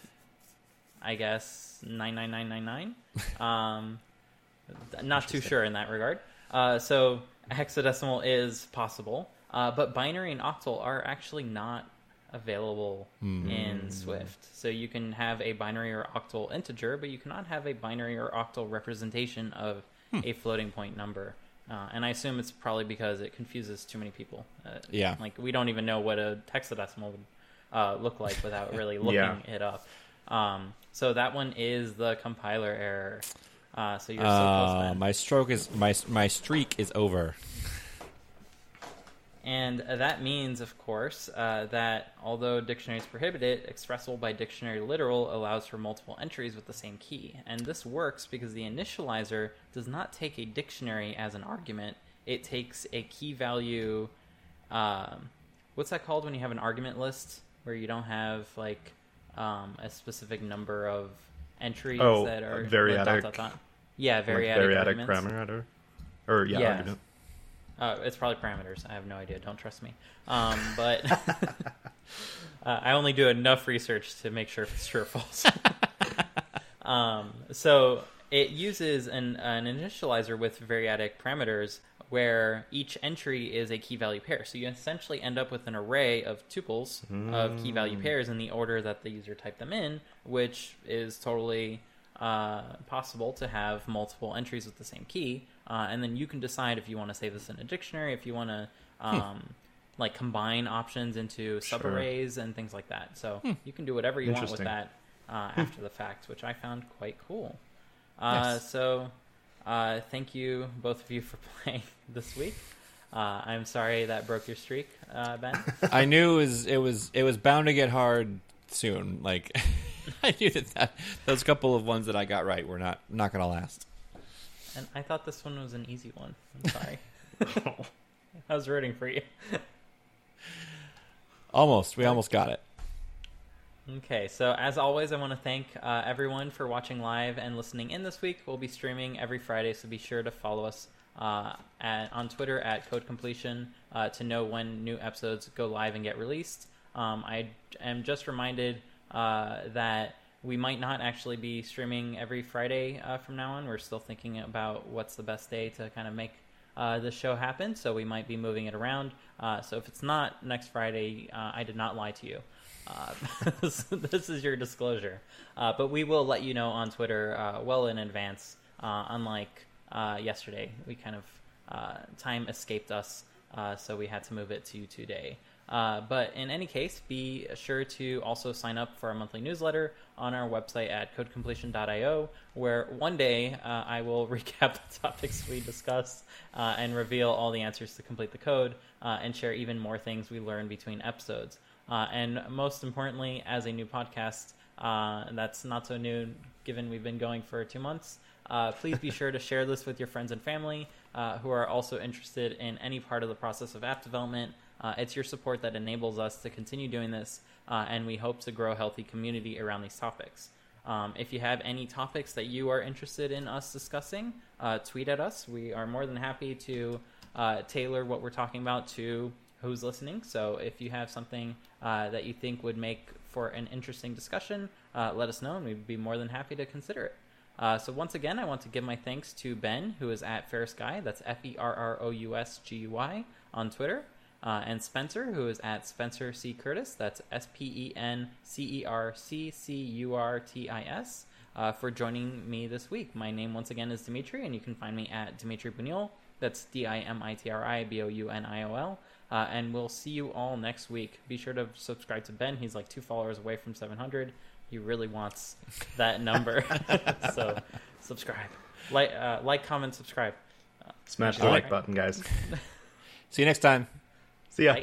I guess nine nine nine nine nine. Um, not too sure in that regard. Uh, so hexadecimal is possible, uh, but binary and octal are actually not available in Swift. So you can have a binary or octal integer, but you cannot have a binary or octal representation of a floating point number. Uh, and I assume it's probably because it confuses too many people. Uh, Yeah. like we don't even know what a hexadecimal would uh, look like without really looking Yeah. it up. Um, so that one is the compiler error. Uh, so you're so Uh, close. Ben. my stroke is my my streak is over. And uh, that means, of course, uh, that although dictionaries prohibit it, expressible by dictionary literal allows for multiple entries with the same key. And this works because the initializer does not take a dictionary as an argument, it takes a key value. Um, what's that called when you have an argument list where you don't have like um, a specific number of entries Oh, that are variadic- dot, dot, dot. Yeah, Like variadic, variadic arguments. parameter, or yeah, Yeah. argument. Uh, it's probably parameters. I have no idea. Don't trust me. Um, but uh, I only do enough research to make sure if it's true or false. um, so it uses an, an initializer with variadic parameters where each entry is a key value pair. So you essentially end up with an array of tuples of key value pairs in the order that the user typed them in, which is totally uh, possible to have multiple entries with the same key. Uh, and then you can decide if you want to save this in a dictionary, if you want to um, like combine options into Sure. subarrays and things like that. So you can do whatever you want with that uh, after the fact, which I found quite cool. Uh, Yes. So uh, thank you both of you for playing this week. Uh, I'm sorry that broke your streak, uh, Ben. I knew it was it was it was bound to get hard soon. Like I knew that, that those couple of ones that I got right were not not going to last. And I thought this one was an easy one. I'm sorry. I was rooting for you. Almost, we almost got it. Okay, so as always, I want to thank uh, everyone for watching live and listening in this week. We'll be streaming every Friday, so be sure to follow us uh, at, on Twitter at Code Completion uh, to know when new episodes go live and get released. Um, I am just reminded uh, that we might not actually be streaming every Friday uh, from now on. We're still thinking about what's the best day to kind of make uh, the show happen, so we might be moving it around. Uh, so if it's not next Friday, uh, I did not lie to you. Uh, this, is your disclosure. Uh, but we will let you know on Twitter well in advance. Unlike yesterday, we kind of time escaped us, so we had to move it to today. Uh, but in any case, be sure to also sign up for our monthly newsletter on our website at codecompletion.io, where one day uh, I will recap the topics we discussed uh, and reveal all the answers to complete the code uh, and share even more things we learn between episodes. Uh, and most importantly, as a new podcast uh, that's not so new given we've been going for two months, uh, please be sure to share this with your friends and family uh, who are also interested in any part of the process of app development. Uh, it's your support that enables us to continue doing this, uh, and we hope to grow a healthy community around these topics. Um, if you have any topics that you are interested in us discussing, uh, tweet at us. We are more than happy to uh, tailor what we're talking about to who's listening. So if you have something uh, that you think would make for an interesting discussion, uh, let us know, and we'd be more than happy to consider it. Uh, so once again, I want to give my thanks to Ben, who is at Ferrous Guy. That's F E R R O U S G U Y on Twitter. Uh, and Spencer, who is at Spencer C. Curtis. That's S P E N C E R C C U R T I S. Uh, uh, for joining me this week. My name, once again, is Dimitri, and you can find me at Dimitri Bouniol. That's D I M I T R I B O U N I O L. Uh, and we'll see you all next week. Be sure to subscribe to Ben. He's like two followers away from 700. He really wants that number. so subscribe. Like, uh, like, comment, subscribe. Smash the like right. button, guys. See you next time. See ya.